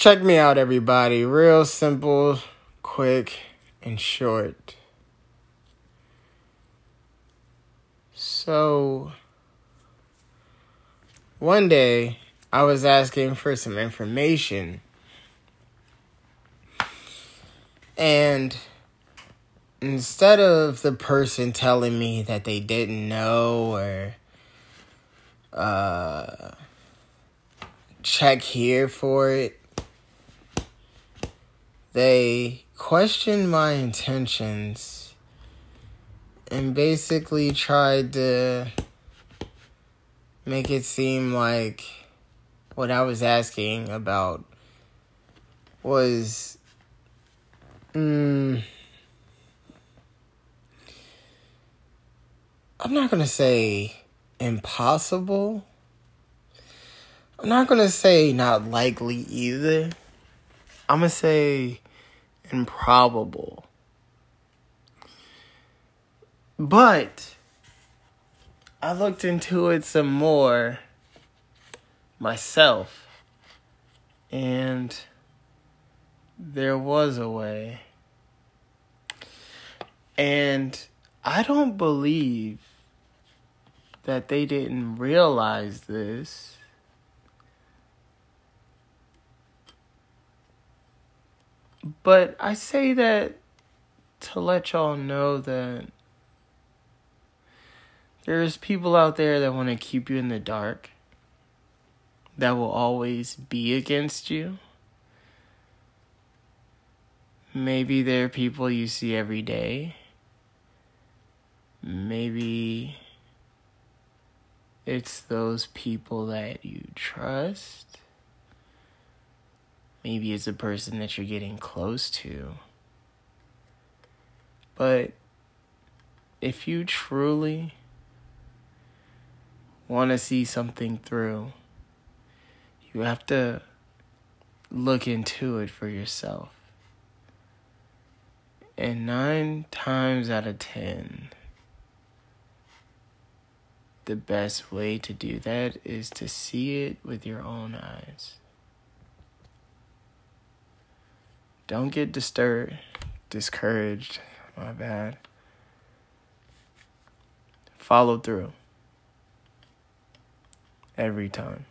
check me out, everybody. Real simple, quick, and short. So, one day I was asking for some information. And instead of the person telling me that they didn't know or uh, check here for it, they questioned my intentions and basically tried to make it seem like what I was asking about was. Mm, I'm not going to say impossible. I'm not going to say not likely either. I'm going to say improbable. But I looked into it some more myself. And there was a way. And I don't believe that they didn't realize this. But I say that to let y'all know that there's people out there that want to keep you in the dark, that will always be against you. Maybe they're people you see every day. Maybe it's those people that you trust. Maybe it's a person that you're getting close to. But if you truly want to see something through, you have to look into it for yourself. And nine times out of ten, the best way to do that is to see it with your own eyes. Don't get disturbed, discouraged, my bad. Follow through every time.